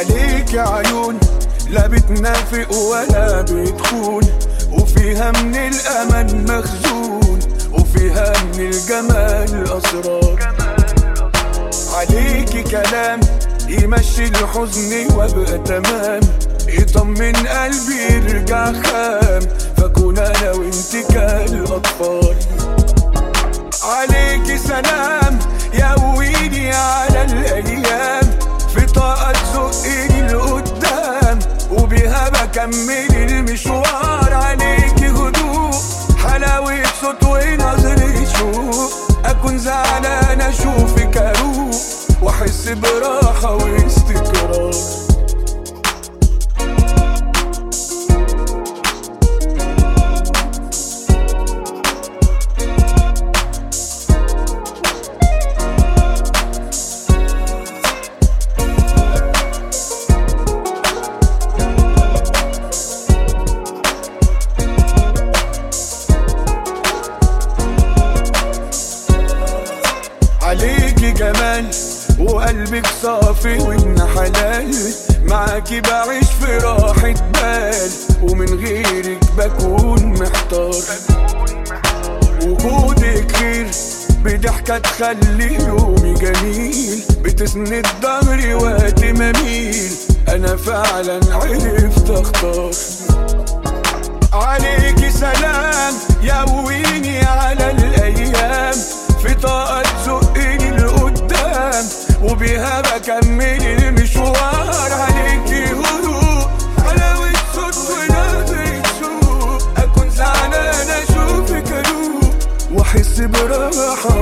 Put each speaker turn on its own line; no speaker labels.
عليك يا عيون لا بتنافق ولا بتخون. وفيها من الأمل مخزون وفيها من الجمال أسرار. عليكي كلام يمشي الحزن وابقى تمام. يطمن قلبي يرجع خام. بكمل المشوار عليكي هدوء. حلاوة صوت ونظرة شوق أكون زعلان أشوفك أروق. وأحس براحة واستقرار عليكي جمال وقلبك صافي وابن حلال. معاكي بعيش في راحة بال ومن غيرك بكون محتار. وجودك خير بضحكة تخلي يومي جميل. بتسند ظهري وقت ما أنا فعلا عرفت أختار. عليكي وبيها بكمل المشوار. عليكي هدوء. حلاوة صوت ونظرة شوق اكون زعلان أشوفك اروق واحس براحة